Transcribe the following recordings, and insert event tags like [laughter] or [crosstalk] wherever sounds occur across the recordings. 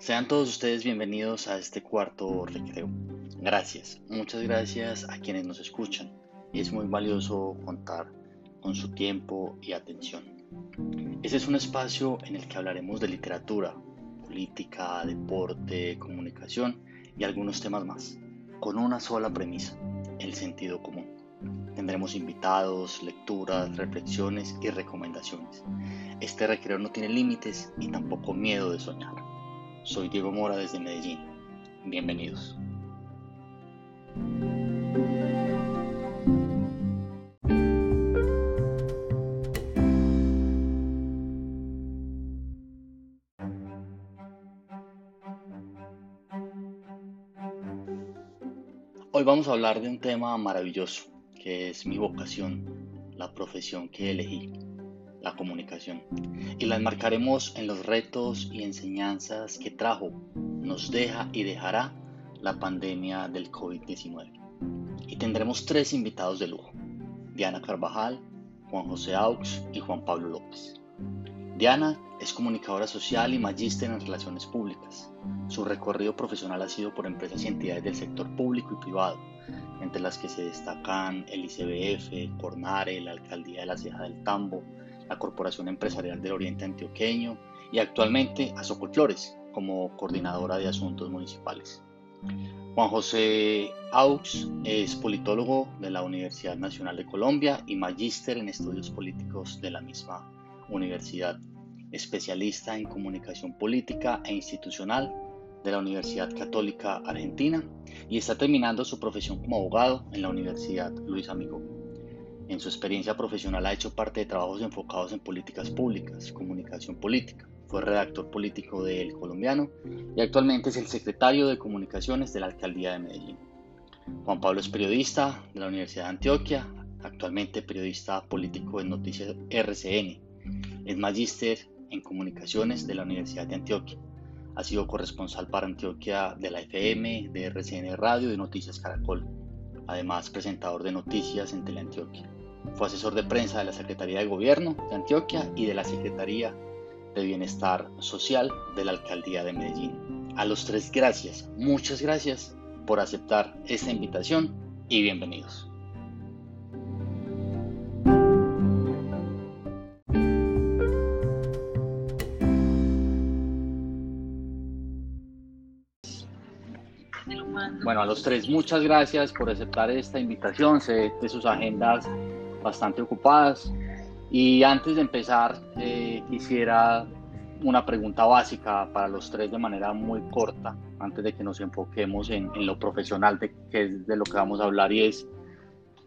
Sean todos ustedes bienvenidos a este cuarto recreo. Gracias, muchas gracias a quienes nos escuchan. Es muy valioso contar con su tiempo y atención. Este es un espacio en el que hablaremos de literatura, política, deporte, comunicación y algunos temas más, con una sola premisa, el sentido común. Tendremos invitados, lecturas, reflexiones y recomendaciones. Este recreo no tiene límites y tampoco miedo de soñar. Soy Diego Mora desde Medellín. Bienvenidos. Hoy vamos a hablar de un tema maravilloso, que es mi vocación, la profesión que elegí la comunicación y la enmarcaremos en los retos y enseñanzas que trajo, nos deja y dejará la pandemia del COVID-19. Y tendremos tres invitados de lujo, Diana Carvajal, Juan José Aux y Juan Pablo López. Diana es comunicadora social y magíster en relaciones públicas. Su recorrido profesional ha sido por empresas y entidades del sector público y privado, entre las que se destacan el ICBF, Cornare, la Alcaldía de la Ceja del Tambo, la Corporación Empresarial del Oriente Antioqueño y actualmente a Flores como coordinadora de asuntos municipales. Juan José Aux es politólogo de la Universidad Nacional de Colombia y magíster en estudios políticos de la misma universidad, especialista en comunicación política e institucional de la Universidad Católica Argentina y está terminando su profesión como abogado en la Universidad Luis Amigo. En su experiencia profesional ha hecho parte de trabajos enfocados en políticas públicas, comunicación política. Fue redactor político de El Colombiano y actualmente es el secretario de Comunicaciones de la Alcaldía de Medellín. Juan Pablo es periodista de la Universidad de Antioquia, actualmente periodista político en Noticias RCN. Es magíster en Comunicaciones de la Universidad de Antioquia. Ha sido corresponsal para Antioquia de la FM, de RCN Radio y Noticias Caracol. Además, presentador de noticias en Teleantioquia. Fue asesor de prensa de la Secretaría de Gobierno de Antioquia y de la Secretaría de Bienestar Social de la Alcaldía de Medellín. A los tres, gracias, muchas gracias por aceptar esta invitación y bienvenidos. Bueno, a los tres, muchas gracias por aceptar esta invitación. Sé de sus agendas bastante ocupadas. Y antes de empezar, eh, quisiera una pregunta básica para los tres de manera muy corta, antes de que nos enfoquemos en, lo profesional, de, que es de lo que vamos a hablar, y es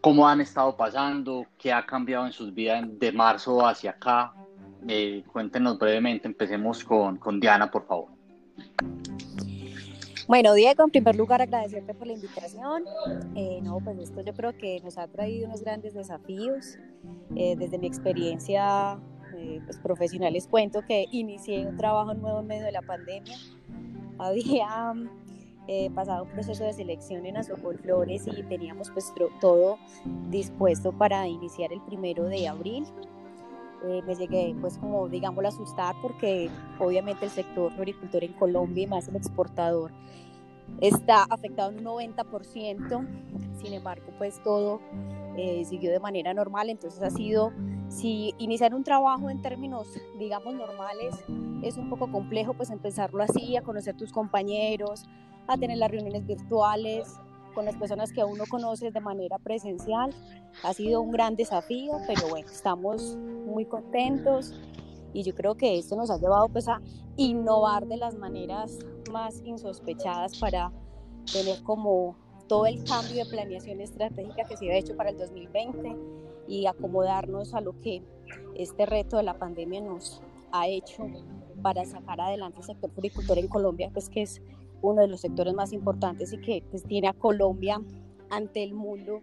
cómo han estado pasando, qué ha cambiado en sus vidas de marzo hacia acá. Eh, cuéntenos brevemente, empecemos con, con Diana, por favor. Bueno, Diego, en primer lugar agradecerte por la invitación. Eh, no, pues esto yo creo que nos ha traído unos grandes desafíos. Eh, desde mi experiencia eh, pues, profesional les cuento que inicié un trabajo nuevo en medio de la pandemia. [laughs] Había pasado un proceso de selección en Azocol Flores y teníamos pues todo dispuesto para iniciar el primero de abril. me llegué pues como digamos a asustar porque obviamente el sector agricultor en Colombia y más el exportador está afectado en un 90%, sin embargo, pues todo eh, siguió de manera normal, entonces ha sido, si iniciar un trabajo en términos, digamos, normales, es un poco complejo, pues empezarlo así, a conocer tus compañeros, a tener las reuniones virtuales con las personas que aún no conoces de manera presencial, ha sido un gran desafío, pero bueno, estamos muy contentos y yo creo que esto nos ha llevado pues a innovar de las maneras más insospechadas para tener como todo el cambio de planeación estratégica que se ha hecho para el 2020 y acomodarnos a lo que este reto de la pandemia nos ha hecho para sacar adelante el sector agricultor en Colombia, pues que es uno de los sectores más importantes y que pues, tiene a Colombia ante el mundo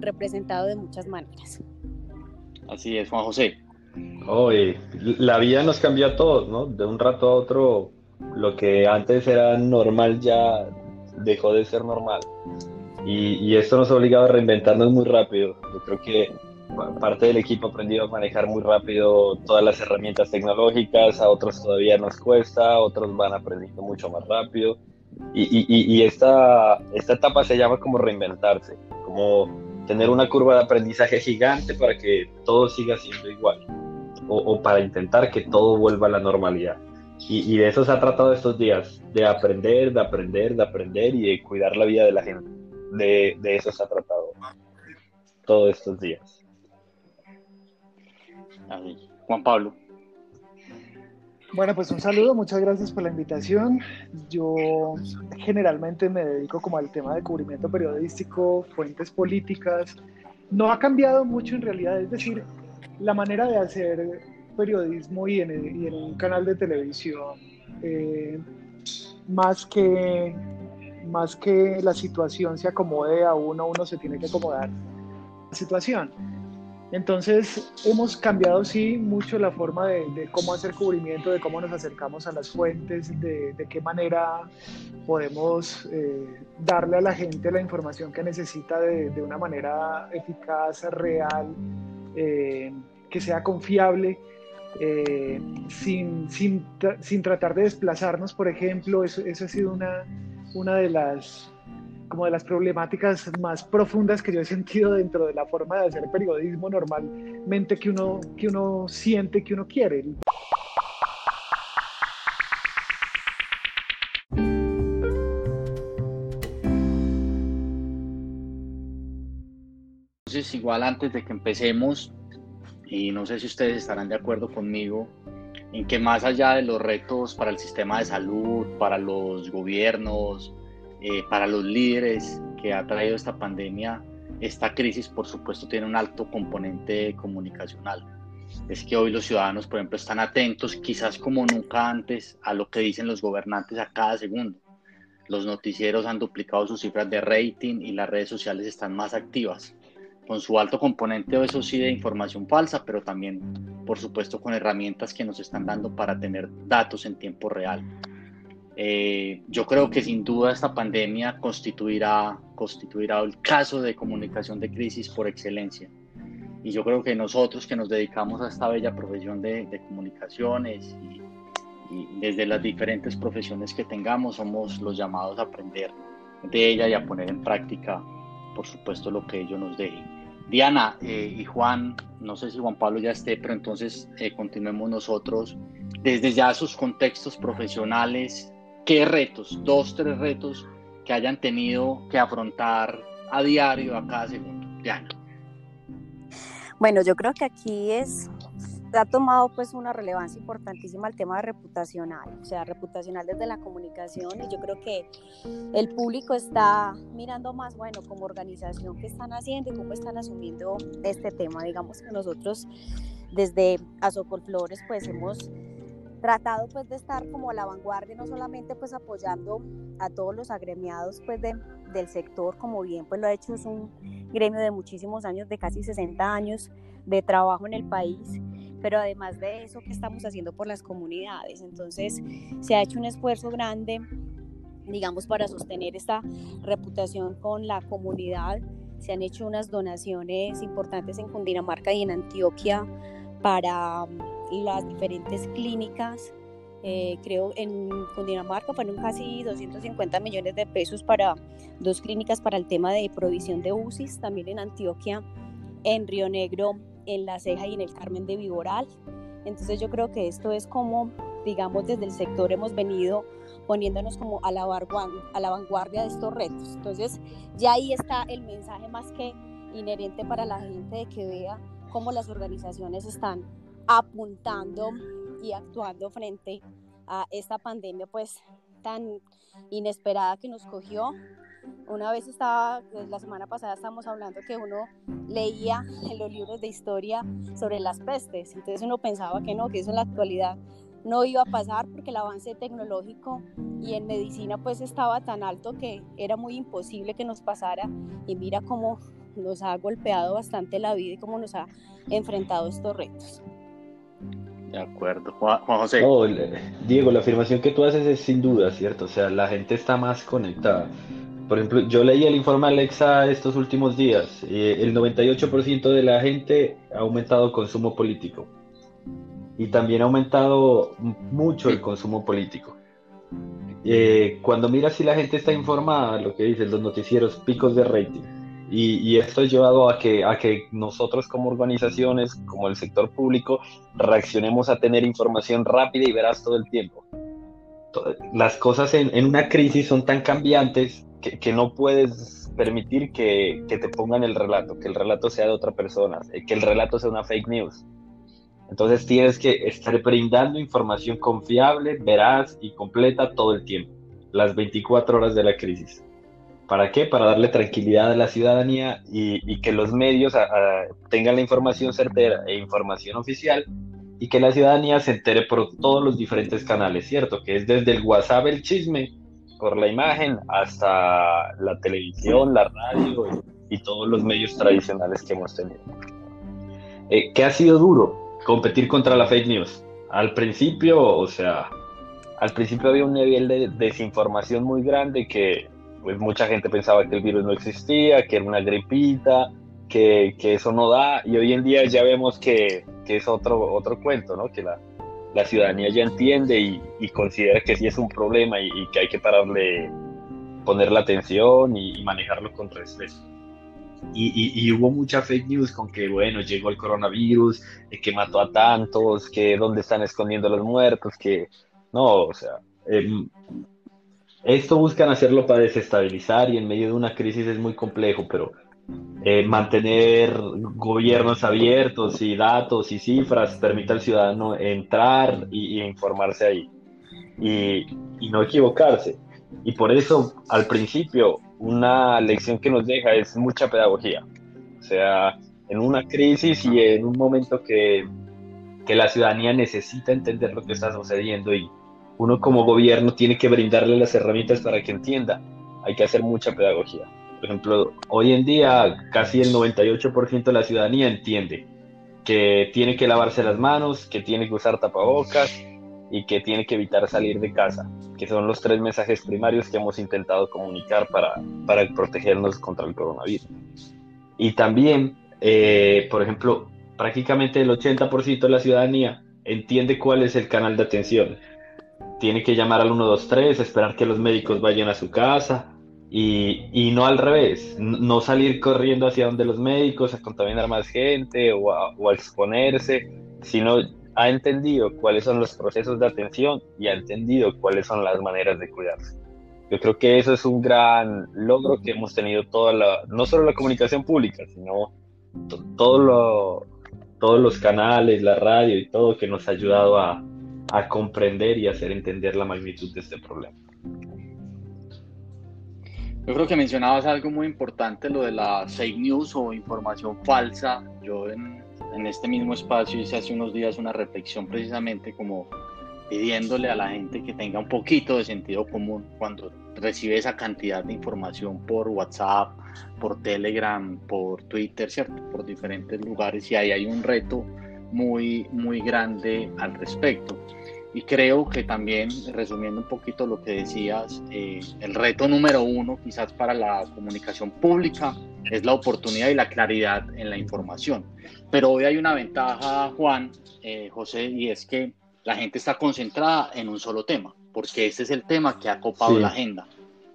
representado de muchas maneras. Así es, Juan José. Oye, la vida nos cambia a todos, ¿no? De un rato a otro, lo que antes era normal ya dejó de ser normal. Y, esto nos ha obligado a reinventarnos muy rápido. Yo creo que parte del equipo ha aprendido a manejar muy rápido todas las herramientas tecnológicas, a otros todavía nos cuesta, otros van aprendiendo mucho más rápido. Y, esta, esta etapa se llama como reinventarse, como tener una curva de aprendizaje gigante para que todo siga siendo igual, o para intentar que todo vuelva a la normalidad. Y, y, de eso se ha tratado estos días, de aprender, de aprender, de aprender y de cuidar la vida de la gente. De, de eso se ha tratado todos estos días. Juan Pablo. Bueno, pues un saludo, muchas gracias por la invitación. Yo generalmente me dedico como al tema de cubrimiento periodístico, fuentes políticas. No ha cambiado mucho en realidad, es decir, la manera de hacer periodismo y en, y en un canal de televisión, eh, más, que, más que la situación se acomode a uno, uno se tiene que acomodar a la situación. Entonces hemos cambiado sí mucho la forma de, de, cómo hacer cubrimiento, de cómo nos acercamos a las fuentes, de, de qué manera podemos eh, darle a la gente la información que necesita de, de una manera eficaz, real, eh, que sea confiable. Eh, sin, sin, sin, tratar de desplazarnos, por ejemplo, eso, eso ha sido una, una de las como de las problemáticas más profundas que yo he sentido dentro de la forma de hacer periodismo normalmente que uno, que uno siente que uno quiere. Entonces, igual antes de que empecemos, y no sé si ustedes estarán de acuerdo conmigo, en que más allá de los retos para el sistema de salud, para los gobiernos, eh, para los líderes que ha traído esta pandemia, esta crisis por supuesto tiene un alto componente comunicacional. Es que hoy los ciudadanos, por ejemplo, están atentos, quizás como nunca antes, a lo que dicen los gobernantes a cada segundo. Los noticieros han duplicado sus cifras de rating y las redes sociales están más activas, con su alto componente, eso sí, de información falsa, pero también, por supuesto, con herramientas que nos están dando para tener datos en tiempo real. Eh, yo creo que sin duda esta pandemia constituirá, constituirá el caso de comunicación de crisis por excelencia. Y yo creo que nosotros que nos dedicamos a esta bella profesión de, de comunicaciones y, y, desde las diferentes profesiones que tengamos somos los llamados a aprender de ella y a poner en práctica, por supuesto, lo que ellos nos dejen. Diana eh, y Juan, no sé si Juan Pablo ya esté, pero entonces eh, continuemos nosotros desde ya sus contextos profesionales, ¿Qué retos, dos, tres retos que hayan tenido que afrontar a diario, a cada segundo? Diana. Bueno, yo creo que aquí es, ha tomado pues una relevancia importantísima el tema reputacional, o sea, reputacional desde la comunicación y yo creo que el público está mirando más, bueno, como organización qué están haciendo y cómo están asumiendo este tema. Digamos que nosotros desde Azocol Flores pues hemos tratado pues de estar como a la vanguardia, no solamente pues apoyando a todos los agremiados pues de, del sector, como bien pues lo ha hecho, es un gremio de muchísimos años, de casi 60 años de trabajo en el país, pero además de eso, ¿qué estamos haciendo por las comunidades? Entonces se ha hecho un esfuerzo grande, digamos, para sostener esta reputación con la comunidad. Se han hecho unas donaciones importantes en Cundinamarca y en Antioquia para las diferentes clínicas. Eh, creo en Cundinamarca fueron casi 250 millones de pesos para dos clínicas para el tema de provisión de UCIs, también en Antioquia, en Río Negro, en La Ceja y en el Carmen de Viboral. Entonces yo creo que esto es como, digamos, desde el sector hemos venido poniéndonos como a la, a la vanguardia de estos retos. Entonces ya ahí está el mensaje más que inherente para la gente de que vea cómo las organizaciones están apuntando y actuando frente a esta pandemia pues tan inesperada que nos cogió. Una vez estaba, pues, la semana pasada estábamos hablando que uno leía en [laughs] los libros de historia sobre las pestes, entonces uno pensaba que no, que eso en la actualidad no iba a pasar porque el avance tecnológico y en medicina pues estaba tan alto que era muy imposible que nos pasara y mira cómo nos ha golpeado bastante la vida y cómo nos ha enfrentado estos retos. De acuerdo. Juan, José. Diego, la afirmación que tú haces es sin duda, ¿cierto? O sea, la gente está más conectada. Por ejemplo, yo leí el informe Alexa estos últimos días. Eh, el 98% de la gente ha aumentado consumo político. Y también ha aumentado mucho el consumo político. Eh, cuando miras si la gente está informada, lo que dicen los noticieros, picos de rating. Y, esto ha llevado a que, a que nosotros como organizaciones, como el sector público, reaccionemos a tener información rápida y veraz todo el tiempo. Las cosas en, en una crisis son tan cambiantes que, no puedes permitir que, que, te pongan el relato, que el relato sea de otra persona, eh, que el relato sea una fake news. Entonces tienes que estar brindando información confiable, veraz y completa todo el tiempo, las 24 horas de la crisis. ¿Para qué? Para darle tranquilidad a la ciudadanía y, que los medios tengan la información certera e información oficial y que la ciudadanía se entere por todos los diferentes canales, ¿cierto? Que es desde el WhatsApp el chisme por la imagen hasta la televisión, la radio y, todos los medios tradicionales que hemos tenido. Eh, ¿Qué ha sido duro? Competir contra la fake news. Al principio, o sea, al principio había un nivel de desinformación muy grande que pues mucha gente pensaba que el virus no existía, que era una gripita, que, que eso no da, y hoy en día ya vemos que, que es otro, otro cuento, ¿no? Que la, la ciudadanía ya entiende y, considera que sí es un problema y, que hay que pararle, ponerle atención y, manejarlo con respeto. Y, hubo mucha fake news con que, bueno, llegó el coronavirus, eh, que mató a tantos, que dónde están escondiendo los muertos, que no, o sea, em, esto buscan hacerlo para desestabilizar y en medio de una crisis es muy complejo, pero eh, mantener gobiernos abiertos y datos y cifras permite al ciudadano entrar y, informarse ahí y, no equivocarse. Y por eso, al principio, una lección que nos deja es mucha pedagogía. O sea, en una crisis y en un momento que, que la ciudadanía necesita entender lo que está sucediendo y uno como gobierno tiene que brindarle las herramientas para que entienda. Hay que hacer mucha pedagogía. Por ejemplo, hoy en día casi el 98% de la ciudadanía entiende que tiene que lavarse las manos, que tiene que usar tapabocas y que tiene que evitar salir de casa, que son los tres mensajes primarios que hemos intentado comunicar para, para protegernos contra el coronavirus. Y también, eh, por ejemplo, prácticamente el 80% de la ciudadanía entiende cuál es el canal de atención. Tiene que llamar al 123, esperar que los médicos vayan a su casa, y, no al revés, no salir corriendo hacia donde los médicos a contaminar más gente o a, exponerse, sino ha entendido cuáles son los procesos de atención y ha entendido cuáles son las maneras de cuidarse. Yo creo que eso es un gran logro que hemos tenido toda la, no solo la comunicación pública, sino todo todos los canales, la radio y todo que nos ha ayudado a, a comprender y hacer entender la magnitud de este problema. Yo creo que mencionabas algo muy importante, lo de la fake news o información falsa. Yo en, en este mismo espacio hice hace unos días una reflexión precisamente como pidiéndole a la gente que tenga un poquito de sentido común cuando recibe esa cantidad de información por WhatsApp, por Telegram, por Twitter, ¿cierto? Por diferentes lugares y ahí hay un reto muy, muy grande al respecto. Y creo que también, resumiendo un poquito lo que decías, eh, el reto número uno quizás para la comunicación pública es la oportunidad y la claridad en la información. Pero hoy hay una ventaja, Juan, eh, José, y es que la gente está concentrada en un solo tema, porque ese es el tema que ha copado la agenda.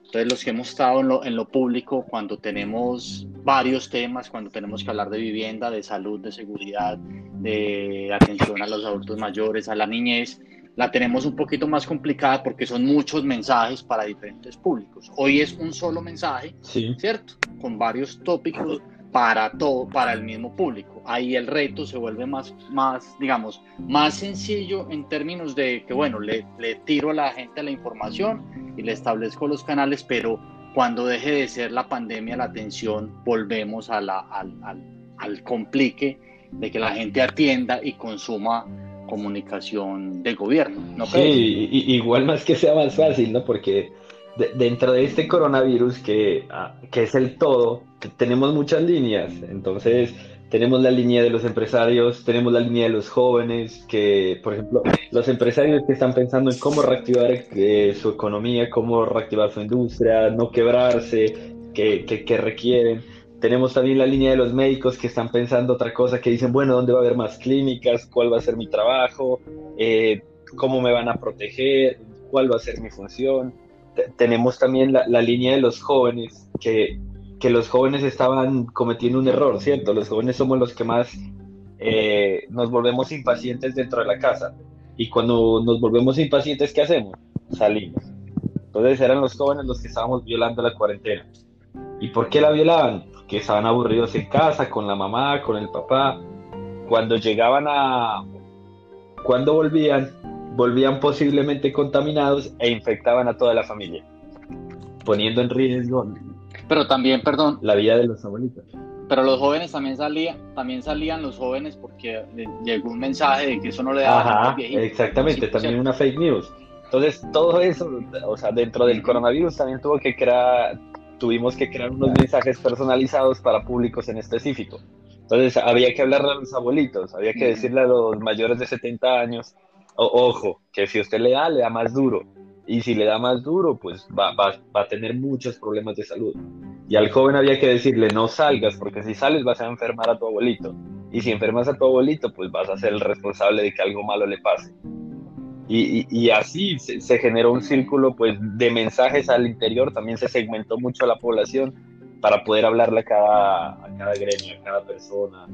Entonces, los que hemos estado en lo, en lo público, cuando tenemos varios temas, cuando tenemos que hablar de vivienda, de salud, de seguridad, de atención a los adultos mayores, a la niñez, la tenemos un poquito más complicada porque son muchos mensajes para diferentes públicos. Hoy es un solo mensaje, ¿cierto? Con varios tópicos para todo, para el mismo público. Ahí el reto se vuelve más, más digamos, más sencillo en términos de que, bueno, le, le tiro a la gente la información y le establezco los canales, pero cuando deje de ser la pandemia, la atención, volvemos a la, al, al, al complique de que la gente atienda y consuma comunicación de gobierno. ¿no sí, igual más que sea más fácil, ¿no? Porque dentro de este coronavirus que, ah, que es el todo, tenemos muchas líneas. Entonces, tenemos la línea de los empresarios, tenemos la línea de los jóvenes, que, por ejemplo, los empresarios que están pensando en cómo reactivar eh, su economía, cómo reactivar su industria, no quebrarse, que, que, requieren. Tenemos también la línea de los médicos que están pensando otra cosa, que dicen, bueno, ¿dónde va a haber más clínicas? ¿Cuál va a ser mi trabajo? Eh, ¿Cómo me van a proteger? ¿Cuál va a ser mi función? tenemos también la, la línea de los jóvenes que que los jóvenes estaban cometiendo un error, ¿cierto? Los jóvenes somos los que más eh, nos volvemos impacientes dentro de la casa. Y cuando nos volvemos impacientes, ¿qué hacemos? Salimos. Entonces eran los jóvenes los que estábamos violando la cuarentena. ¿Y por qué la violaban? Porque estaban aburridos en casa, con la mamá, con el papá. Cuando llegaban a... Cuando volvían, volvían posiblemente contaminados e infectaban a toda la familia, poniendo en riesgo pero también, perdón. La vida de los abuelitos. Pero los jóvenes también salían, también salían los jóvenes porque llegó un mensaje de que eso no le daba Ajá, exactamente, también una fake news. Entonces, todo eso, o sea, dentro del coronavirus también tuvo que crear, tuvimos que crear unos mensajes personalizados para públicos en específico. Entonces, había que hablarle a los abuelitos, había que decirle a los mayores de 70 años, ojo, que si usted le da, le da más duro y si le da más duro, pues va, va, va, a tener muchos problemas de salud. Y al joven había que decirle, no salgas, porque si sales vas a enfermar a tu abuelito. Y si enfermas a tu abuelito, pues vas a ser el responsable de que algo malo le pase. Y, así se, generó un círculo pues, de mensajes al interior, también se segmentó mucho a la población para poder hablarle a cada, a cada gremio, a cada persona,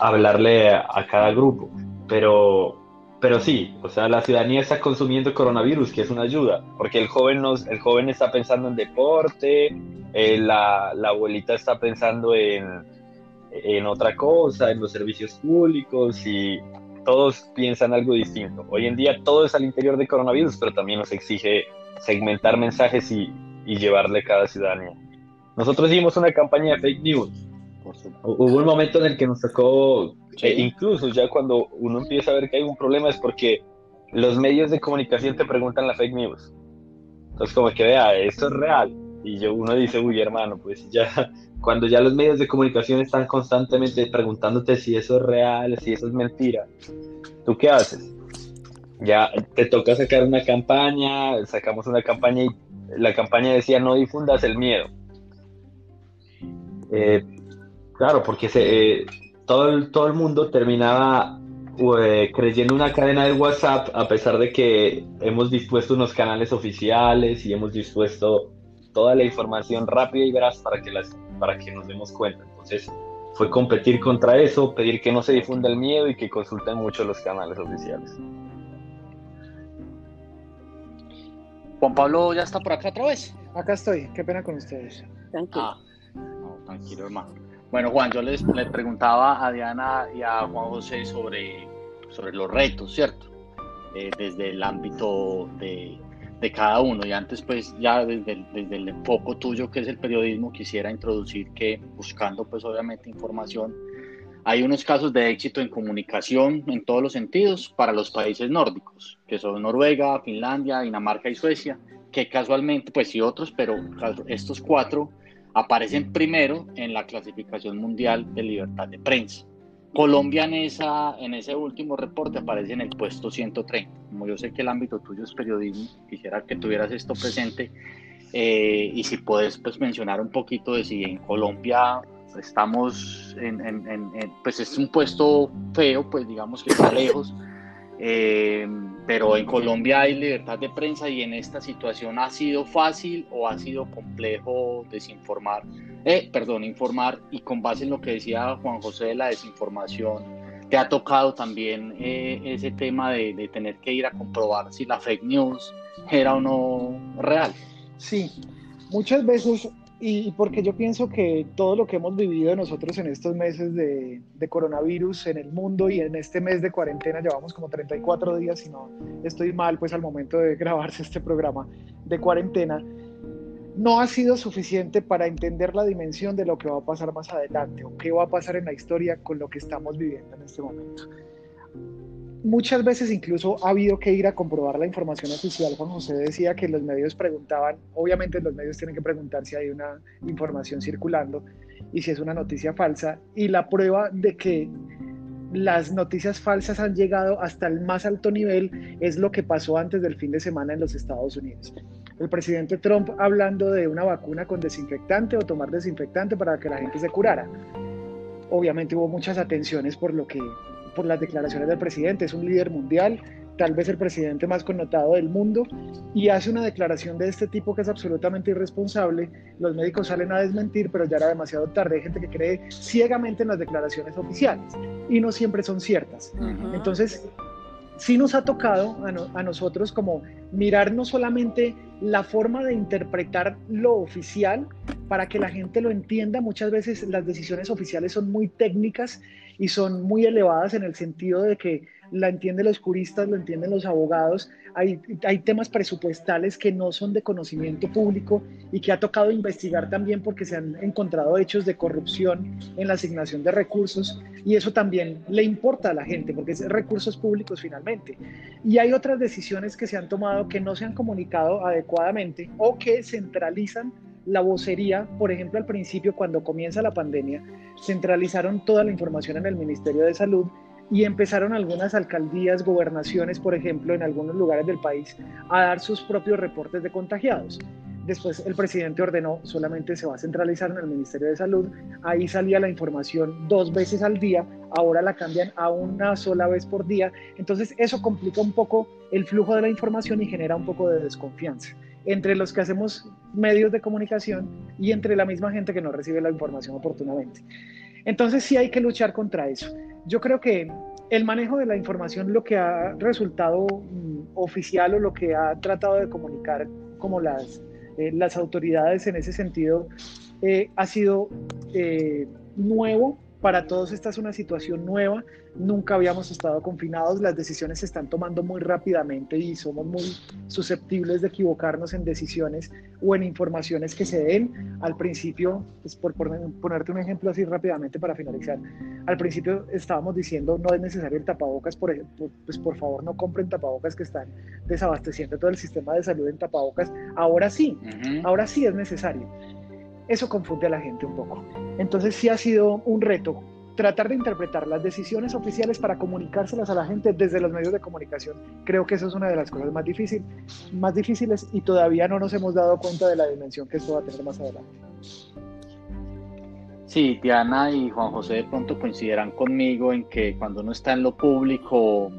hablarle a, a cada grupo. Pero, pero sí, o sea, la ciudadanía está consumiendo coronavirus, que es una ayuda, porque el joven, nos, el joven está pensando en deporte, eh, la, la, abuelita está pensando en, en otra cosa, en los servicios públicos y todos piensan algo distinto. Hoy en día todo es al interior de coronavirus, pero también nos exige segmentar mensajes y, y llevarle a cada ciudadanía. Nosotros hicimos una campaña de fake news. Hubo un momento en el que nos tocó eh, incluso ya cuando uno empieza a ver que hay un problema es porque los medios de comunicación te preguntan la fake news. Entonces como que vea, esto es real. Y yo uno dice, uy hermano, pues ya cuando ya los medios de comunicación están constantemente preguntándote si eso es real, si eso es mentira, ¿tú qué haces? Ya te toca sacar una campaña, sacamos una campaña y la campaña decía no difundas el miedo. Eh, claro, porque se, eh, todo el, todo el mundo terminaba eh, creyendo una cadena de WhatsApp a pesar de que hemos dispuesto unos canales oficiales y hemos dispuesto toda la información rápida y veraz para que, las, para que nos demos cuenta. Entonces fue competir contra eso, pedir que no se difunda el miedo y que consulten mucho los canales oficiales. Juan Pablo ya está por acá otra vez. Acá estoy, qué pena con ustedes. Tranquilo. Ah, tranquilo, hermano. Bueno, Juan, yo les, preguntaba a Diana y a Juan José sobre, sobre los retos, ¿cierto? Eh, desde el ámbito de, de, cada uno. Y antes, pues, ya desde el, desde tuyo, que es el periodismo, quisiera introducir que buscando, pues, obviamente, información, hay unos casos de éxito en comunicación en todos los sentidos para los países nórdicos, que son Noruega, Finlandia, Dinamarca y Suecia, que casualmente, pues sí otros, pero estos cuatro aparecen primero en la clasificación mundial de libertad de prensa. Colombia en, esa, en ese último reporte aparece en el puesto 130. Como yo sé que el ámbito tuyo es periodismo, quisiera que tuvieras esto presente eh, y si puedes pues, mencionar un poquito de si en Colombia estamos en, en, pues es un puesto feo, pues digamos que está lejos eh, pero en Colombia hay libertad de prensa y en esta situación ha sido fácil o ha sido complejo desinformar, eh, perdón, informar y con base en lo que decía Juan José de la desinformación, te ha tocado también eh, ese tema de, de, tener que ir a comprobar si la fake news era o no real. Sí, muchas veces y porque yo pienso que todo lo que hemos vivido nosotros en estos meses de, coronavirus en el mundo y en este mes de cuarentena, llevamos como 34 días, si no estoy mal, pues al momento de [laughs] grabarse este programa de cuarentena, no ha sido suficiente para entender la dimensión de lo que va a pasar más adelante o qué va a pasar en la historia con lo que estamos viviendo en este momento muchas veces incluso ha habido que ir a comprobar la información oficial. Juan José decía que los medios preguntaban, obviamente los medios tienen que preguntar si hay una información circulando, y si es una noticia falsa. Y la prueba de que las noticias falsas han llegado hasta el más alto nivel es lo que pasó antes del fin de semana en los Estados Unidos. El presidente Trump hablando de una vacuna con desinfectante o tomar desinfectante para que la gente se curara. Obviamente hubo muchas atenciones por lo que por las declaraciones del presidente, es un líder mundial, tal vez el presidente más connotado del mundo, y hace una declaración de este tipo que es absolutamente irresponsable. Los médicos salen a desmentir, pero ya era demasiado tarde. Hay gente que cree ciegamente en las declaraciones oficiales y no siempre son ciertas. Entonces, sí nos ha tocado a, a, nosotros como mirar no solamente la forma de interpretar lo oficial para que la gente lo entienda. Muchas veces las decisiones oficiales son muy técnicas y son muy elevadas en el sentido de que la entienden los juristas, lo entienden los abogados. Hay, hay temas presupuestales que no son de conocimiento público y que ha tocado investigar también porque se han encontrado hechos de corrupción en la asignación de recursos y eso también le importa a la gente porque es recursos públicos finalmente. Y hay otras decisiones que se han tomado que no se han comunicado adecuadamente o que centralizan la vocería, por ejemplo, al principio, cuando comienza la pandemia, centralizaron toda la información en el Ministerio de Salud y empezaron algunas alcaldías, gobernaciones, por ejemplo, en algunos lugares del país, a dar sus propios reportes de contagiados. Después el presidente ordenó solamente se va a centralizar en el Ministerio de Salud. Ahí salía la información dos veces al día, ahora la cambian a una sola vez por día. Entonces eso complica un poco el flujo de la información y genera un poco de desconfianza entre los que hacemos medios de comunicación y entre la misma gente que no recibe la información oportunamente. Entonces sí hay que luchar contra eso. Yo creo que el manejo de la información, lo que ha resultado mm, oficial o lo que ha tratado de comunicar como las, eh, las autoridades en ese sentido, eh, ha sido eh, nuevo para todos esta es una situación nueva, nunca habíamos estado confinados, las decisiones se están tomando muy rápidamente y somos muy susceptibles de equivocarnos en decisiones o en informaciones que se den. Al principio, pues por, ponerte un ejemplo así rápidamente para finalizar, al principio estábamos diciendo no es necesario el tapabocas, por ejemplo, pues por favor no compren tapabocas que están desabasteciendo todo el sistema de salud en tapabocas. Ahora sí, ahora sí es necesario eso confunde a la gente un poco. Entonces sí ha sido un reto tratar de interpretar las decisiones oficiales para comunicárselas a la gente desde los medios de comunicación. Creo que eso es una de las cosas más, difícil, más difíciles y todavía no nos hemos dado cuenta de la dimensión que esto va a tener más adelante. Sí, Diana y Juan José de pronto coincidirán conmigo en que cuando uno está en lo público,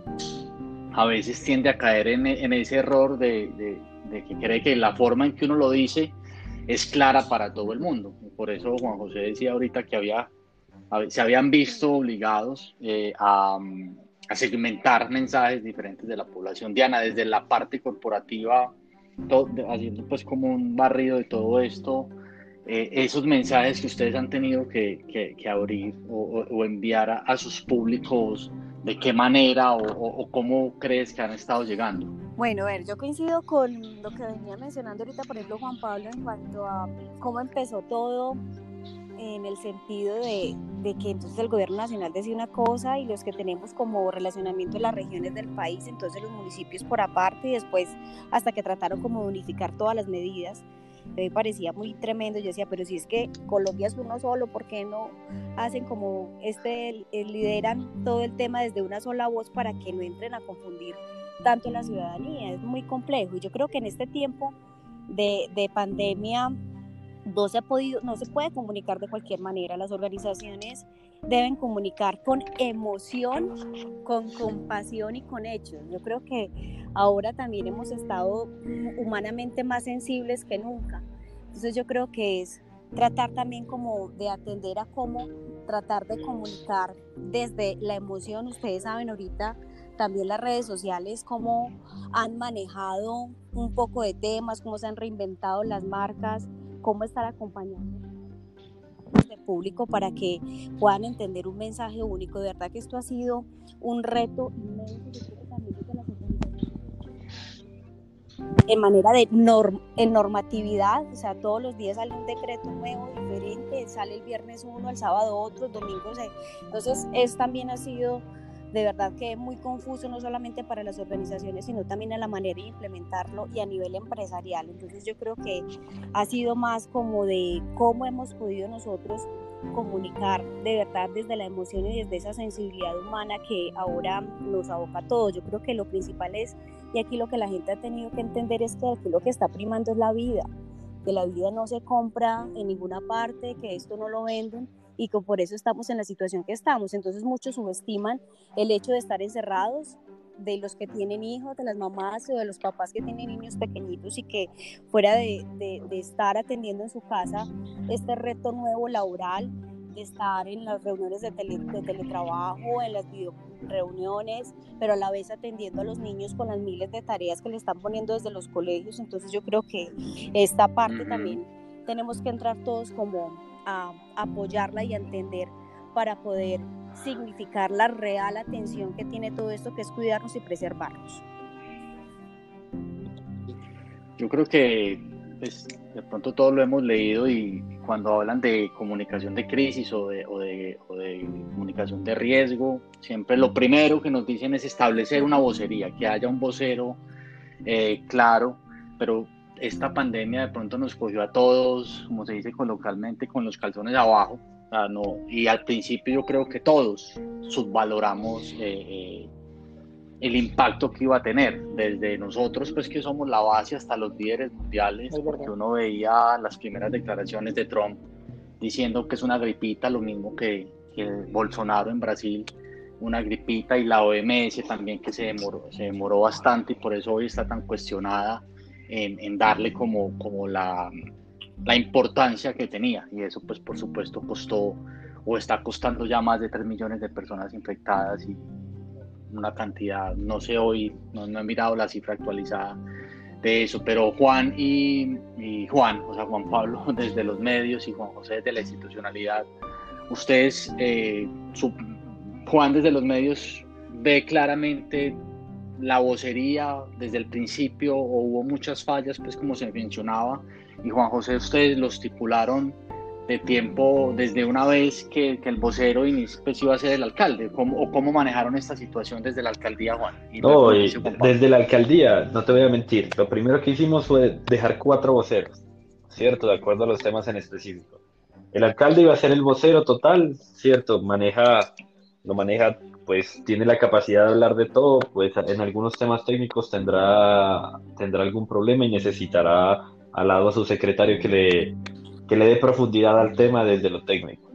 a veces tiende a caer en, ese error de, de que cree que la forma en que uno lo dice es clara para todo el mundo. Por eso Juan José decía ahorita que había, se habían visto obligados eh, a, segmentar mensajes diferentes de la población. Diana, desde la parte corporativa, haciendo pues como un barrido de todo esto, eh, esos mensajes que ustedes han tenido que, que, abrir o, enviar a, sus públicos, ¿de qué manera o cómo crees que han estado llegando? Bueno, a ver, yo coincido con lo que venía mencionando ahorita, por ejemplo, Juan Pablo, en cuanto a cómo empezó todo en el sentido de, que entonces el gobierno nacional decía una cosa y los que tenemos como relacionamiento en las regiones del país, entonces los municipios por aparte y después hasta que trataron como de unificar todas las medidas, me parecía muy tremendo, yo decía, pero si es que Colombia es uno solo, ¿por qué no hacen como este, lideran todo el tema desde una sola voz para que no entren a confundir tanto la ciudadanía, es muy complejo y yo creo que en este tiempo de, de pandemia no se, ha podido, no se puede comunicar de cualquier manera, las organizaciones deben comunicar con emoción, con compasión y con hechos. Yo creo que ahora también hemos estado humanamente más sensibles que nunca. Entonces yo creo que es tratar también como de atender a cómo tratar de comunicar desde la emoción. Ustedes saben ahorita también las redes sociales, cómo han manejado un poco de temas, cómo se han reinventado las marcas, cómo estar acompañando este público para que puedan entender un mensaje único. De verdad que esto ha sido un reto inmenso. en manera de norm, en normatividad, o sea, todos los días sale un decreto nuevo, diferente, sale el viernes uno, el sábado otro, el domingo, entonces es también ha sido de verdad que muy confuso no solamente para las organizaciones, sino también en la manera de implementarlo y a nivel empresarial. Entonces yo creo que ha sido más como de cómo hemos podido nosotros comunicar de verdad desde la emoción y desde esa sensibilidad humana que ahora nos aboca a todos. Yo creo que lo principal es, y aquí lo que la gente ha tenido que entender es que aquí lo que está primando es la vida, que la vida no se compra en ninguna parte, que esto no lo venden y que por eso estamos en la situación que estamos. Entonces muchos subestiman el hecho de estar encerrados, de los que tienen hijos, de las mamás o de los papás que tienen niños pequeñitos y que fuera de, de, estar atendiendo en su casa este reto nuevo laboral, de estar en las reuniones de, de teletrabajo, en las reuniones, pero a la vez atendiendo a los niños con las miles de tareas que le están poniendo desde los colegios. Entonces yo creo que esta parte también tenemos que entrar todos como a apoyarla y a entender para poder significar la real atención que tiene todo esto, que es cuidarnos y preservarnos. Yo creo que pues, de pronto todo lo hemos leído y cuando hablan de comunicación de crisis o de, o de, o de comunicación de riesgo, siempre lo primero que nos dicen es establecer una vocería, que haya un vocero eh, claro, pero esta pandemia de pronto nos cogió a todos, como se dice coloquialmente, con los calzones abajo no, y al principio yo creo que todos subvaloramos eh, eh, el impacto que iba a tener, desde nosotros, pues que somos la base, hasta los líderes mundiales, porque uno veía las primeras declaraciones de Trump diciendo que es una gripita, lo mismo que, que Bolsonaro en Brasil, una gripita, y la OMS también que se demoró, se demoró bastante y por eso hoy está tan cuestionada en, en darle como, como la la importancia que tenía. Y eso pues por supuesto costó o está costando ya más de 3 millones de personas infectadas y una cantidad, no sé hoy, no, he mirado la cifra actualizada de eso, pero Juan y, Juan, o sea Juan Pablo [laughs] desde los medios y Juan José desde la institucionalidad, ustedes, eh, Juan desde los medios ve claramente la vocería desde el principio o hubo muchas fallas, pues como se mencionaba, y Juan José, ustedes lo estipularon de tiempo desde una vez que, el vocero pues, iba a ser el alcalde, ¿Cómo, o cómo manejaron esta situación desde la alcaldía, Juan. no, desde la alcaldía, no te voy a mentir, lo primero que hicimos fue dejar cuatro voceros, ¿cierto? De acuerdo a los temas en específico. El alcalde iba a ser el vocero total, ¿cierto? Maneja, lo maneja, pues tiene la capacidad de hablar de todo, pues en algunos temas técnicos tendrá, tendrá algún problema y necesitará al lado a su secretario que le, que le dé profundidad al tema desde lo técnico.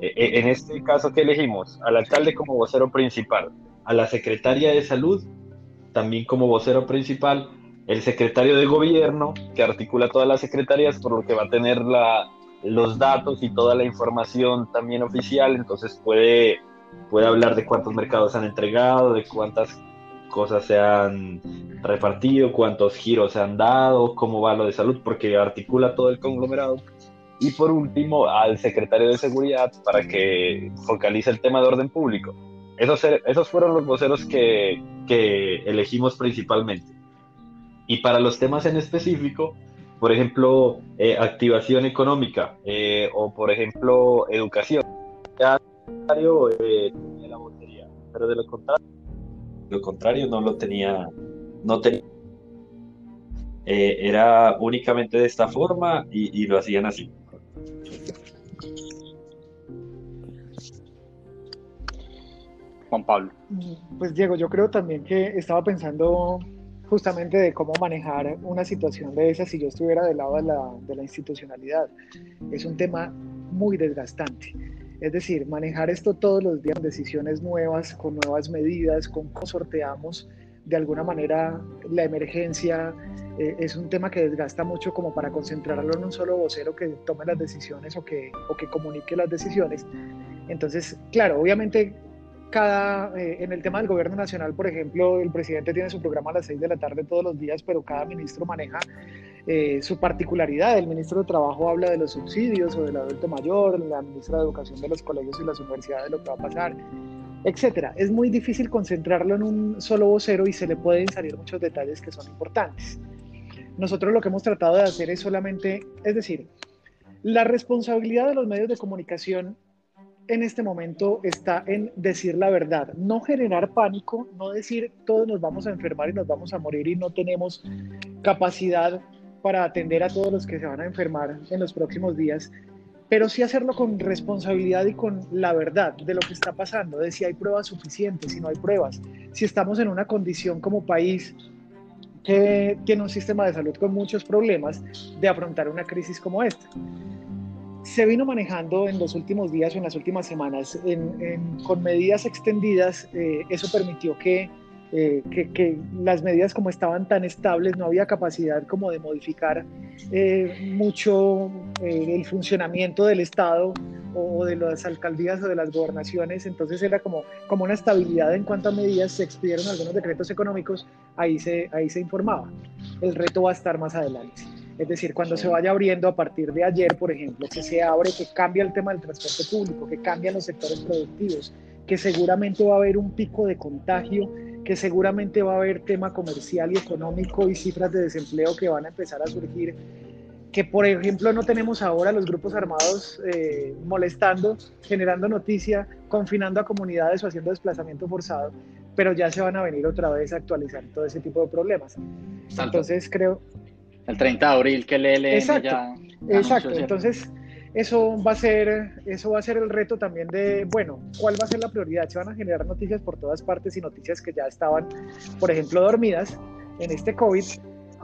E, e, en este caso que elegimos, al alcalde como vocero principal, a la secretaria de salud también como vocero principal, el secretario de gobierno que articula todas las secretarías, por lo que va a tener la, los datos y toda la información también oficial, entonces puede, puede hablar de cuántos mercados han entregado, de cuántas cosas se han repartido, cuántos giros se han dado, cómo va lo de salud, porque articula todo el conglomerado. Y por último, al secretario de Seguridad para que focalice el tema de orden público. Esos, esos fueron los voceros que, que elegimos principalmente. Y para los temas en específico, por ejemplo, eh, activación económica eh, o, por ejemplo, educación. Eh, la pero de lo contrario, lo contrario no lo tenía, no tenía. Eh, era únicamente de esta forma y, lo hacían así. Juan Pablo. Pues Diego, yo creo también que estaba pensando justamente de cómo manejar una situación de esa si yo estuviera del lado de la, de la institucionalidad. Es un tema muy desgastante es decir, manejar esto todos los días, decisiones nuevas, con nuevas medidas, con cómo sorteamos de alguna manera la emergencia, eh, es un tema que desgasta mucho como para concentrarlo en un solo vocero que tome las decisiones o que, o que comunique las decisiones. Entonces, claro, obviamente cada, eh, en el tema del gobierno nacional, por ejemplo, el presidente tiene su programa a las 6 de la tarde todos los días, pero cada ministro maneja eh, su particularidad. El ministro de Trabajo habla de los subsidios o del adulto mayor, la ministra de Educación de los colegios y las universidades, de lo que va a pasar, etcétera. Es muy difícil concentrarlo en un solo vocero y se le pueden salir muchos detalles que son importantes. Nosotros lo que hemos tratado de hacer es solamente, es decir, la responsabilidad de los medios de comunicación en este momento está en decir la verdad, no generar pánico, no decir todos nos vamos a enfermar y nos vamos a morir y no tenemos capacidad para atender a todos los que se van a enfermar en los próximos días, pero sí hacerlo con responsabilidad y con la verdad de lo que está pasando, de si hay pruebas suficientes, si no hay pruebas, si estamos en una condición como país que tiene un sistema de salud con muchos problemas de afrontar una crisis como esta. Se vino manejando en los últimos días o en las últimas semanas con medidas extendidas, eh, eso permitió que eh, que, las medidas como estaban tan estables, no había capacidad como de modificar eh, mucho eh, el funcionamiento del Estado o de las alcaldías o de las gobernaciones, entonces era como, como una estabilidad en cuanto a medidas, se expidieron algunos decretos económicos, ahí se, ahí se informaba. El reto va a estar más adelante. Es decir, cuando se vaya abriendo a partir de ayer, por ejemplo, que se abre, que cambia el tema del transporte público, que cambian los sectores productivos, que seguramente va a haber un pico de contagio que seguramente va a haber tema comercial y económico y cifras de desempleo que van a empezar a surgir, que por ejemplo no tenemos ahora los grupos armados eh, molestando, generando noticia, confinando a comunidades o haciendo desplazamiento forzado, pero ya se van a venir otra vez a actualizar todo ese tipo de problemas. Entonces creo... El 30 de abril que lee exacto, ya... Exacto, entonces eso va a ser eso va a ser el reto también de bueno cuál va a ser la prioridad se van a generar noticias por todas partes y noticias que ya estaban por ejemplo dormidas en este covid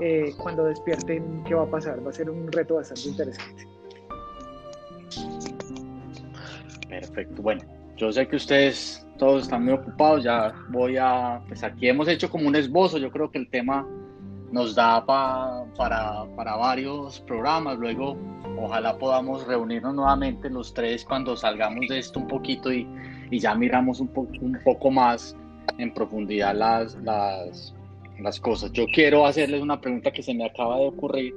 eh, cuando despierten qué va a pasar va a ser un reto bastante interesante. Perfecto. Bueno yo sé que ustedes todos están muy ocupados ya voy a pues aquí hemos hecho como un esbozo yo creo que el tema nos da para, para varios programas. Luego, ojalá podamos reunirnos nuevamente los tres cuando salgamos de esto un poquito y, y ya miramos un, po un poco más en profundidad las, las, las, cosas. Yo quiero hacerles una pregunta que se me acaba de ocurrir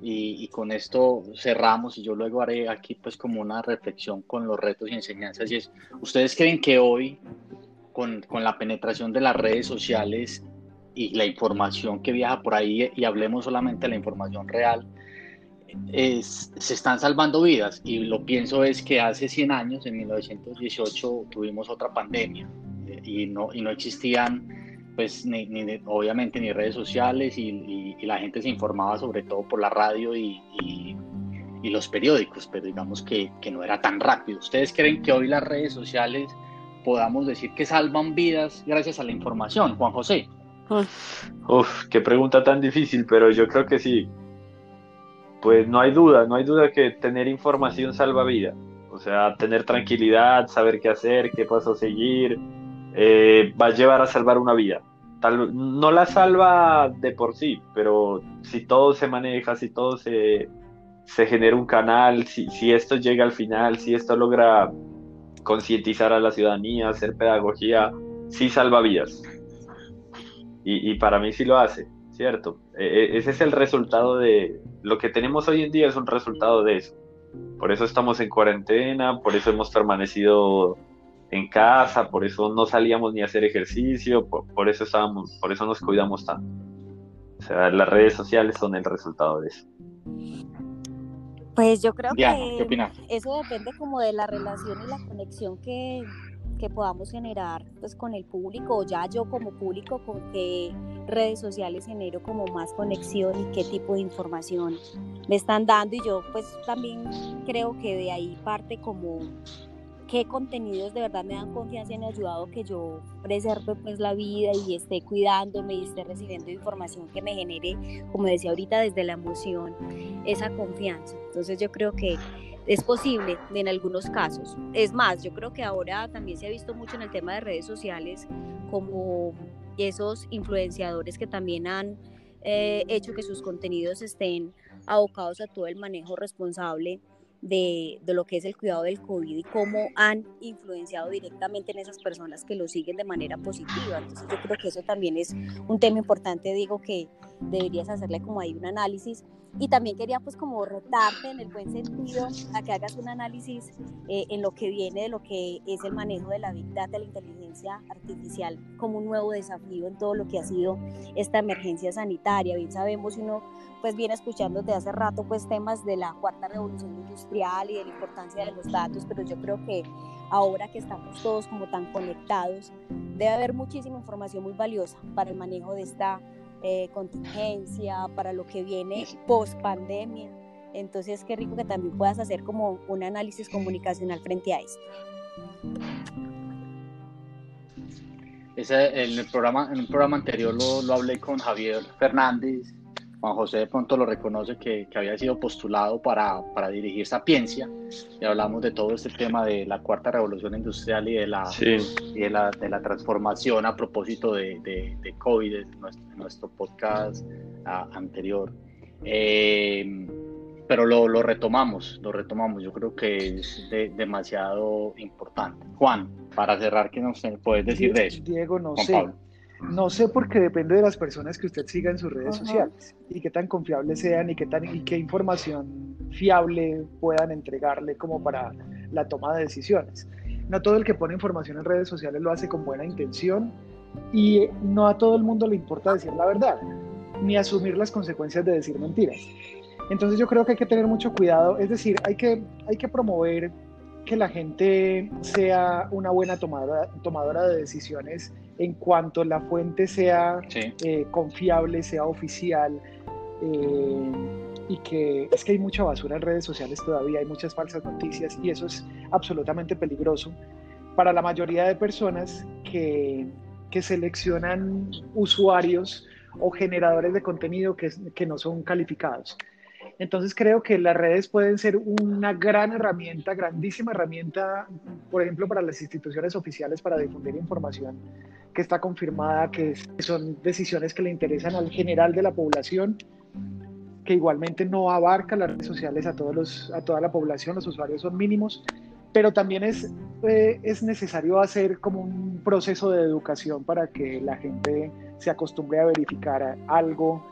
y, y, con esto cerramos y yo luego haré aquí pues como una reflexión con los retos y enseñanzas y es, ¿ustedes creen que hoy con, con la penetración de las redes sociales y la información que viaja por ahí y hablemos solamente de la información real, es, se están salvando vidas y lo pienso es que hace 100 años, en 1918, tuvimos otra pandemia y no, y no existían, pues, ni, obviamente ni redes sociales y, y, la gente se informaba sobre todo por la radio y, y, los periódicos, pero digamos que, que no era tan rápido. ¿Ustedes creen que hoy las redes sociales podamos decir que salvan vidas gracias a la información, Juan José? Uf, qué pregunta tan difícil, pero yo creo que sí. Pues no hay duda, no hay duda que tener información salva vida. O sea, tener tranquilidad, saber qué hacer, qué paso seguir, eh, va a llevar a salvar una vida. Tal, no la salva de por sí, pero si todo se maneja, si todo se, se genera un canal, si, si esto llega al final, si esto logra concientizar a la ciudadanía, hacer pedagogía, sí salva vidas. Y, para mí sí lo hace, ¿cierto? E, e, ese es el resultado de lo que tenemos hoy en día, es un resultado de eso. Por eso estamos en cuarentena, por eso hemos permanecido en casa, por eso no salíamos ni a hacer ejercicio, por, eso estábamos, por eso nos cuidamos tanto. O sea, las redes sociales son el resultado de eso. Pues yo creo que eso depende como de la relación y la conexión que, que podamos generar pues con el público o ya yo como público con qué redes sociales genero como más conexión y qué tipo de información me están dando y yo pues también creo que de ahí parte como qué contenidos de verdad me dan confianza y han ayudado que yo preserve pues la vida y esté cuidándome y esté recibiendo información que me genere, como decía ahorita, desde la emoción, esa confianza. Entonces yo creo que es posible en algunos casos. Es más, yo creo que ahora también se ha visto mucho en el tema de redes sociales como esos influenciadores que también han eh, hecho que sus contenidos estén abocados a todo el manejo responsable de, de, lo que es el cuidado del COVID y cómo han influenciado directamente en esas personas que lo siguen de manera positiva. Entonces yo creo que eso también es un tema importante, digo, que deberías hacerle como ahí un análisis y también quería pues como retarte en el buen sentido a que hagas un análisis eh, en lo que viene de lo que es el manejo de la Big Data, la inteligencia artificial, como un nuevo desafío en todo lo que ha sido esta emergencia sanitaria. Bien sabemos, uno pues viene escuchando desde hace rato pues temas de la cuarta revolución industrial y de la importancia de los datos, pero yo creo que ahora que estamos todos como tan conectados, debe haber muchísima información muy valiosa para el manejo de esta eh, contingencia, para lo que viene post pandemia. Entonces, qué rico que también puedas hacer como un análisis comunicacional frente a esto. Ese, en, el programa, en un programa anterior lo, lo hablé con Javier Fernández. Juan José de pronto lo reconoce que, que había sido postulado para, para, dirigir Sapiencia y hablamos de todo este tema de la cuarta revolución industrial y de la, y de la, de la transformación a propósito de, de, de COVID en nuestro, nuestro podcast anterior. Eh, pero lo, lo, retomamos, lo retomamos. Yo creo que es de, demasiado importante. Juan, para cerrar, ¿qué nos puedes decir de eso? Diego, no Juan sé. Pablo. No sé porque depende de las personas que usted siga en sus redes Ajá. sociales y qué tan confiables sean y qué, tan, y qué información fiable puedan entregarle como para la toma de decisiones. No todo el que pone información en redes sociales lo hace con buena intención y no a todo el mundo le importa decir la verdad ni asumir las consecuencias de decir mentiras. Entonces yo creo que hay que tener mucho cuidado, es decir, hay que, hay que promover que la gente sea una buena tomadora, tomadora de decisiones en cuanto la fuente sea sí. eh, confiable, sea oficial, eh, y que es que hay mucha basura en redes sociales todavía, hay muchas falsas noticias y eso es absolutamente peligroso para la mayoría de personas que, que seleccionan usuarios o generadores de contenido que, que no son calificados. Entonces creo que las redes pueden ser una gran herramienta, grandísima herramienta, por ejemplo, para las instituciones oficiales para difundir información que está confirmada, que son decisiones que le interesan al general de la población, que igualmente no abarca las redes sociales a, todos los, a toda la población, los usuarios son mínimos, pero también es, eh, es necesario hacer como un proceso de educación para que la gente se acostumbre a verificar algo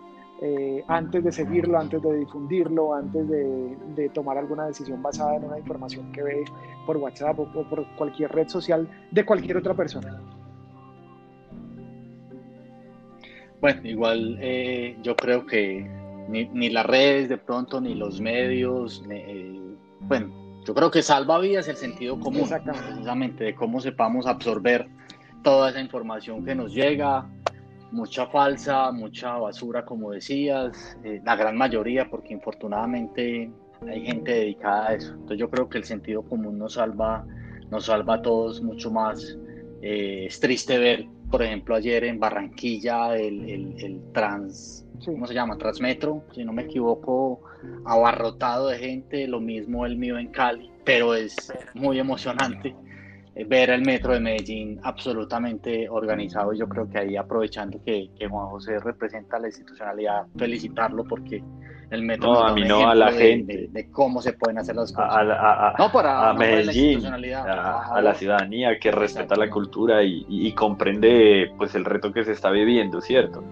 eh, antes de seguirlo, antes de difundirlo, antes de, de, tomar alguna decisión basada en una información que ve por WhatsApp o, o por cualquier red social de cualquier otra persona. Bueno, igual eh, yo creo que ni, ni, las redes de pronto, ni los medios, eh, bueno, yo creo que salva vidas el sentido común, precisamente de cómo sepamos absorber toda esa información que nos llega, mucha falsa, mucha basura, como decías, eh, la gran mayoría, porque infortunadamente hay gente dedicada a eso. Entonces yo creo que el sentido común nos salva, nos salva a todos mucho más. Eh, es triste ver, por ejemplo, ayer en Barranquilla el, el, el trans. ¿cómo se llama? Transmetro, si no me equivoco, abarrotado de gente, lo mismo el mío en Cali, pero es muy emocionante ver el metro de Medellín absolutamente organizado. Yo creo que ahí aprovechando que, que Juan José representa la institucionalidad, felicitarlo porque el metro no, a mí no, a la de, gente de, de, cómo se pueden hacer las cosas. A, a, a no para a no Medellín, la a, la ciudadanía que respeta la cultura y, y, y, comprende pues el reto que se está viviendo, ¿cierto?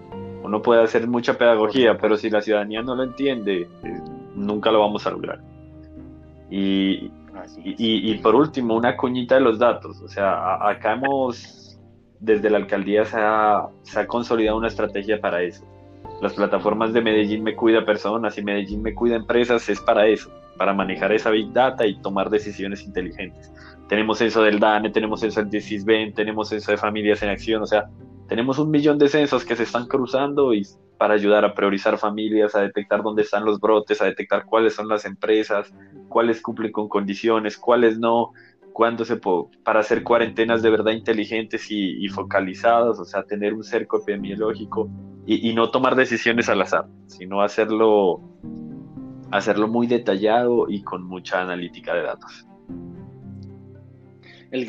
Uno puede hacer mucha pedagogía, pero si la ciudadanía no lo entiende, eh, nunca lo vamos a lograr. Y, y, y, por último, una cuñita de los datos. O sea, acá hemos, desde la alcaldía se ha, se ha, consolidado una estrategia para eso. Las plataformas de Medellín me cuida personas y Medellín me cuida empresas es para eso, para manejar esa big data y tomar decisiones inteligentes. Tenemos eso del DANE, tenemos eso del CISBEN, tenemos eso de Familias en Acción, o sea, tenemos un millón de censos que se están cruzando y para ayudar a priorizar familias, a detectar dónde están los brotes, a detectar cuáles son las empresas, cuáles cumplen con condiciones, cuáles no, cuándo se puede, para hacer cuarentenas de verdad inteligentes y, y focalizadas, o sea, tener un cerco epidemiológico y, y, no tomar decisiones al azar, sino hacerlo, hacerlo muy detallado y con mucha analítica de datos. El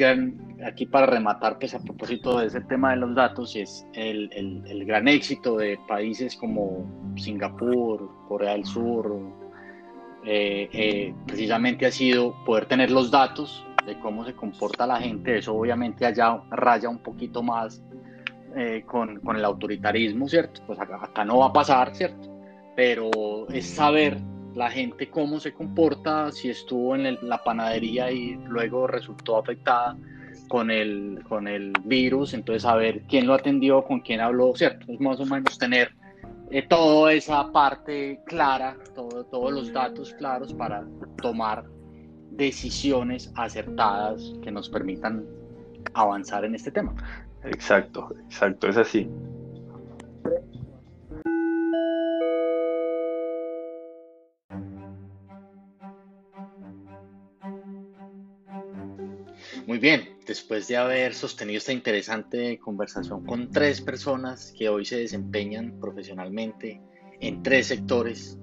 aquí para rematar, pues a propósito de ese tema de los datos, es el, el, el gran éxito de países como Singapur, Corea del Sur, eh, eh, precisamente ha sido poder tener los datos de cómo se comporta la gente, eso obviamente allá raya un poquito más eh, con, con, el autoritarismo, ¿cierto? Pues acá, acá, no va a pasar, ¿cierto? Pero es saber la gente cómo se comporta, si estuvo en el, la panadería y luego resultó afectada con el, con el virus, entonces saber quién lo atendió, con quién habló, ¿cierto? Es más o menos tener eh, toda esa parte clara, todo, todos los datos claros para tomar decisiones acertadas que nos permitan avanzar en este tema. Exacto, exacto, es así. Muy bien, después de haber sostenido esta interesante conversación con tres personas que hoy se desempeñan profesionalmente en tres sectores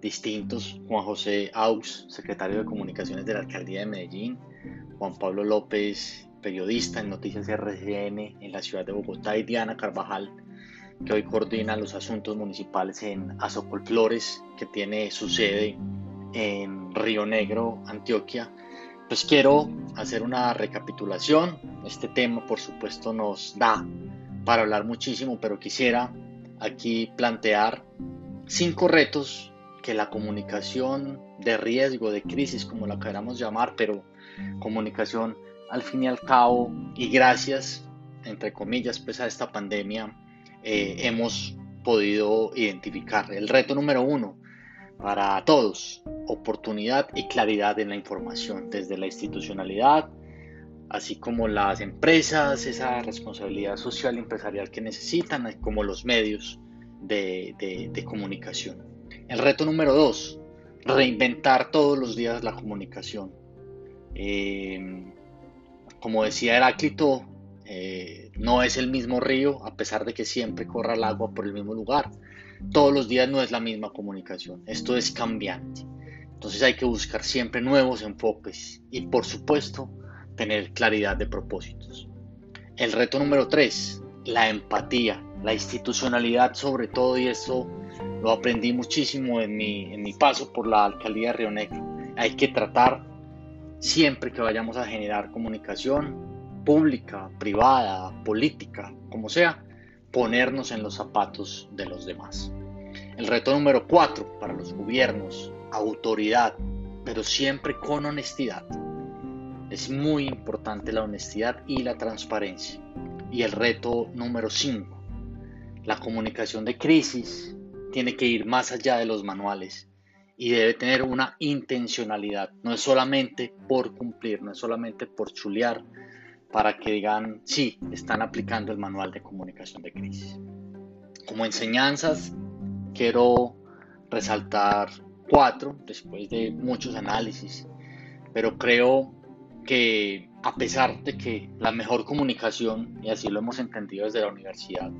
distintos, Juan José Aux, secretario de Comunicaciones de la Alcaldía de Medellín, Juan Pablo López, periodista en Noticias RCN en la ciudad de Bogotá, y Diana Carvajal, que hoy coordina los asuntos municipales en Azocol Flores, que tiene su sede en Río Negro, Antioquia. Pues quiero hacer una recapitulación. Este tema, por supuesto, nos da para hablar muchísimo, pero quisiera aquí plantear cinco retos que la comunicación de riesgo, de crisis, como la queramos llamar, pero comunicación al fin y al cabo, y gracias, entre comillas, pues a esta pandemia, eh, hemos podido identificar. El reto número uno, para todos, oportunidad y claridad en la información, desde la institucionalidad, así como las empresas, esa responsabilidad social y empresarial que necesitan, como los medios de, comunicación. El reto número dos, reinventar todos los días la comunicación. Eh, como decía Heráclito, eh, no es el mismo río, a pesar de que siempre corra el agua por el mismo lugar todos los días no es la misma comunicación, esto es cambiante. Entonces hay que buscar siempre nuevos enfoques y por supuesto tener claridad de propósitos. El reto número tres, la empatía, la institucionalidad sobre todo y eso lo aprendí muchísimo en mi, en mi paso por la alcaldía de Río Negro. Hay que tratar siempre que vayamos a generar comunicación pública, privada, política, como sea, ponernos en los zapatos de los demás. El reto número cuatro para los gobiernos, autoridad, pero siempre con honestidad. Es muy importante la honestidad y la transparencia. Y el reto número cinco, la comunicación de crisis tiene que ir más allá de los manuales y debe tener una intencionalidad. No es solamente por cumplir, no es solamente por chulear, para que digan, sí, están aplicando el manual de comunicación de crisis. Como enseñanzas, quiero resaltar cuatro, después de muchos análisis, pero creo que a pesar de que la mejor comunicación, y así lo hemos entendido desde la universidad,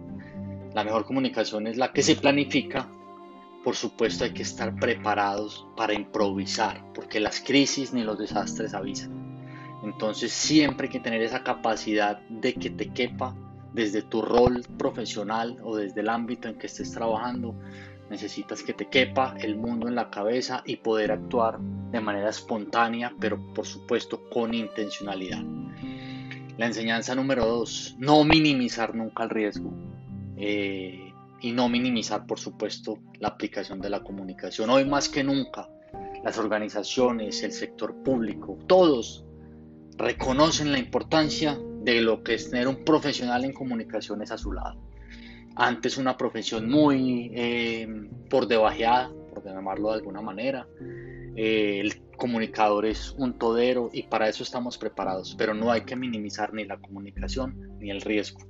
la mejor comunicación es la que se planifica, por supuesto hay que estar preparados para improvisar, porque las crisis ni los desastres avisan. Entonces siempre hay que tener esa capacidad de que te quepa desde tu rol profesional o desde el ámbito en que estés trabajando. Necesitas que te quepa el mundo en la cabeza y poder actuar de manera espontánea, pero por supuesto con intencionalidad. La enseñanza número dos, no minimizar nunca el riesgo. Eh, y no minimizar, por supuesto, la aplicación de la comunicación. Hoy más que nunca, las organizaciones, el sector público, todos reconocen la importancia de lo que es tener un profesional en comunicaciones a su lado. Antes una profesión muy eh, por debajeada, por llamarlo de alguna manera. Eh, el comunicador es un todero y para eso estamos preparados, pero no hay que minimizar ni la comunicación ni el riesgo.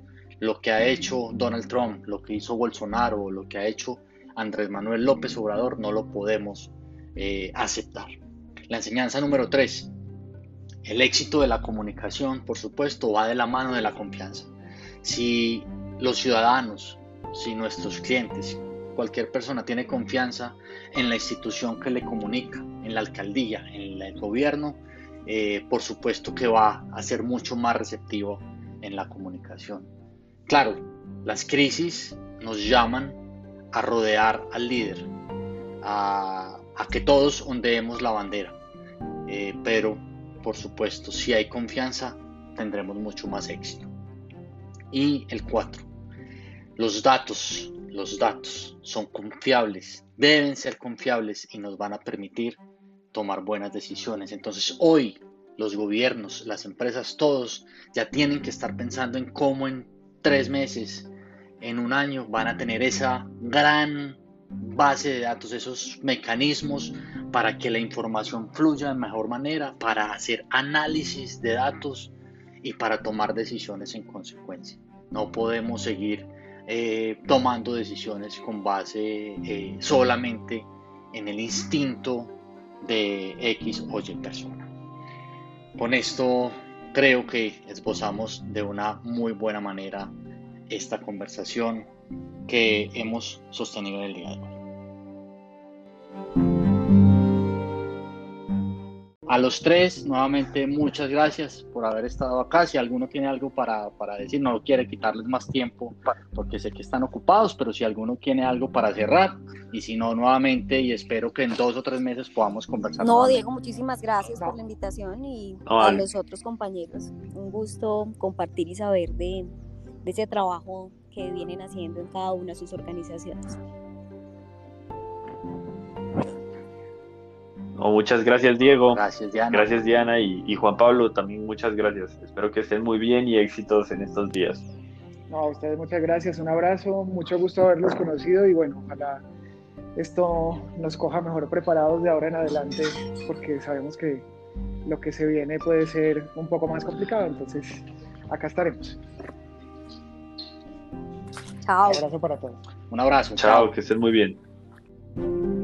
Lo que ha hecho Donald Trump, lo que hizo Bolsonaro, lo que ha hecho Andrés Manuel López Obrador, no lo podemos eh, aceptar. La enseñanza número tres, el éxito de la comunicación, por supuesto, va de la mano de la confianza. Si los ciudadanos, si nuestros clientes, cualquier persona tiene confianza en la institución que le comunica, en la alcaldía, en el gobierno, eh, por supuesto que va a ser mucho más receptivo en la comunicación. Claro, las crisis nos llaman a rodear al líder, a, que todos ondeemos la bandera, eh, pero por supuesto, si hay confianza, tendremos mucho más éxito. Y el 4. Los datos, los datos son confiables, deben ser confiables y nos van a permitir tomar buenas decisiones. Entonces hoy los gobiernos, las empresas, todos ya tienen que estar pensando en cómo en tres meses, en un año, van a tener esa gran base de datos, esos mecanismos para que la información fluya de mejor manera, para hacer análisis de datos y para tomar decisiones en consecuencia. No podemos seguir eh, tomando decisiones con base eh, solamente en el instinto de X o Y persona. Con esto creo que esbozamos de una muy buena manera esta conversación que hemos sostenido en el día de hoy. A los tres, nuevamente, muchas gracias por haber estado acá. Si alguno tiene algo para, para, decir, no quiere quitarles más tiempo porque sé que están ocupados, pero si alguno tiene algo para cerrar, y si no, nuevamente, y espero que en dos o tres meses podamos conversar. No, Diego, muchísimas gracias por la invitación y a los otros compañeros. Un gusto compartir y saber de, de ese trabajo que vienen haciendo en cada una de sus organizaciones. Muchas gracias Diego. Gracias Diana. Gracias Diana y, Juan Pablo también muchas gracias. Espero que estén muy bien y éxitos en estos días. No, a ustedes muchas gracias, un abrazo, mucho gusto haberlos conocido y bueno, ojalá esto nos coja mejor preparados de ahora en adelante porque sabemos que lo que se viene puede ser un poco más complicado, entonces acá estaremos. Chao. Un abrazo para todos. Un abrazo. Chao, que estén muy bien.